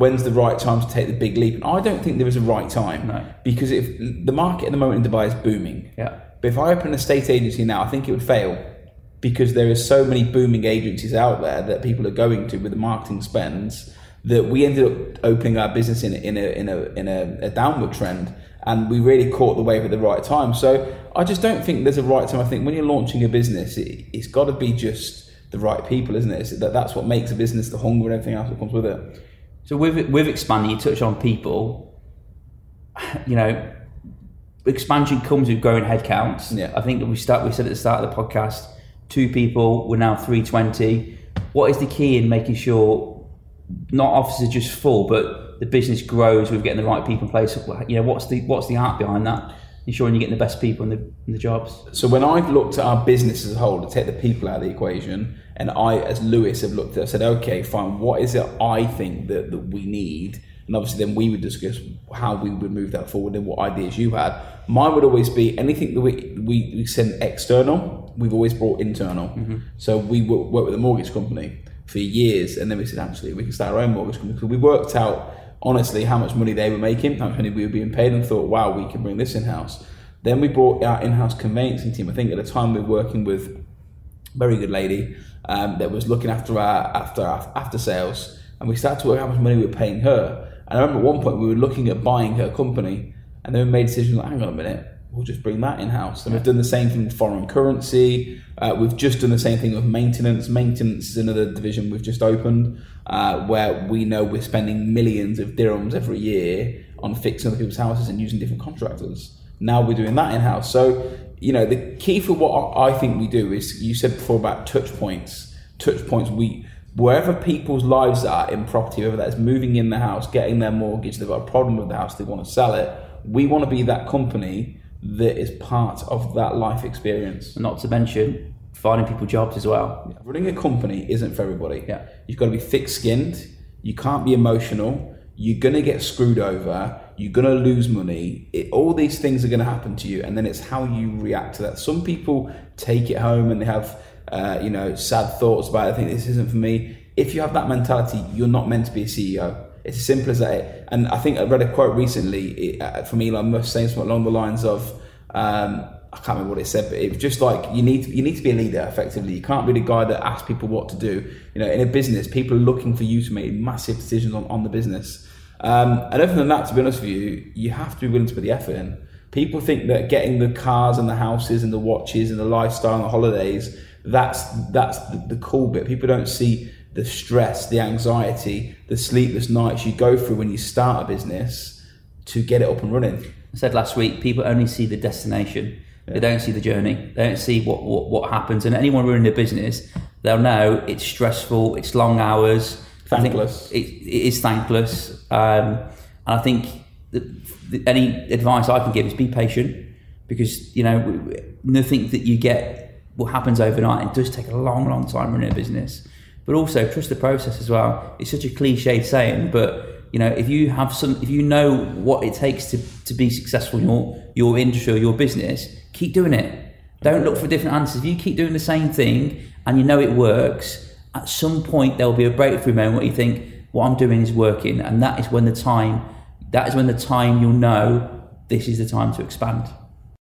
when's the right time to take the big leap? And I don't think there is a right time No. because if the market at the moment in Dubai is booming, Yeah. but if I open an estate agency now, I think it would fail because there is so many booming agencies out there that people are going to with the marketing spends that we ended up opening our business in a, in a in a in a, a downward trend, and we really caught the wave at the right time. So I just don't think there's a right time. I think when you're launching a business, it, it's got to be just the right people, isn't it? It's that that's what makes a business, the hunger and everything else that comes with it. So with with expanding, you touch on people. You know, expansion comes with growing headcounts. Yeah. I think that we start. We said at the start of the podcast, two people. We're now three twenty. What is the key in making sure not offices are just full, but the business grows with getting the right people in place? You know, what's the what's the art behind that? Ensuring you're getting the best people in the in the jobs. So when I've looked at our business as a whole to take the people out of the equation, and I, as Lewis, have looked at, I said, okay, fine, what is it I think that, that we need? And obviously, then we would discuss how we would move that forward and what ideas you had. Mine would always be anything that we, we, we send external, we've always brought internal. Mm-hmm. So we wo- work with a mortgage company for years, and then we said, actually, we can start our own mortgage company because we worked out honestly how much money they were making, how much money we were being paid, and thought, wow, we can bring this in house. Then we brought our in-house conveyancing team. I think at the time we were working with a very good lady um, that was looking after our after after sales, and we started to work out how much money we were paying her. And I remember at one point we were looking at buying her company, and then we made a decision like, hang on a minute, we'll just bring that in house. And we've done the same thing with foreign currency. Uh, we've just done the same thing with maintenance. Maintenance is another division we've just opened uh, where we know we're spending millions of dirhams every year on fixing other people's houses and using different contractors. Now we're doing that in house. So, you know, the key for what I think we do is you said before about touch points. Touch points, we wherever people's lives are in property, whether that's moving in the house, getting their mortgage, they've got a problem with the house, they want to sell it. We want to be that company that is part of that life experience. Not to mention finding people jobs as well. Running a company isn't for everybody. Yeah. You've got to be thick skinned, you can't be emotional, you're going to get screwed over, you're going to lose money. It, all these things are going to happen to you, and then it's how you react to that. Some people take it home and they have, uh, you know, sad thoughts about it. I think this isn't for me. If you have that mentality, you're not meant to be a CEO. It's as simple as that. And I think I read a quote recently uh, from Elon Musk saying something along the lines of, um, I can't remember what it said, but it was just like you need to, you need to be a leader effectively. You can't be the guy that asks people what to do. You know, in a business, people are looking for you to make massive decisions on, on the business. Um, and other than that, to be honest with you, you have to be willing to put the effort in. People think that getting the cars and the houses and the watches and the lifestyle and the holidays, that's that's the, the cool bit. People don't see the stress, the anxiety, the sleepless nights you go through when you start a business to get it up and running. I said last week, people only see the destination. They don't see the journey. They don't see what, what, what happens. And anyone running a business, they'll know it's stressful, it's long hours. Thankless. It, it is thankless. Um, and I think that, that any advice I can give is be patient because, you know, nothing that you get what happens overnight. It does take a long, long time running a business. But also trust the process as well. It's such a cliche saying, but you know, if you have some, if you know what it takes to, to be successful in your, your industry or your business, keep doing it. Don't look for different answers. If you keep doing the same thing and you know it works, at some point there'll be a breakthrough moment where you think, what I'm doing is working. And that is when the time, that is when the time you'll know this is the time to expand.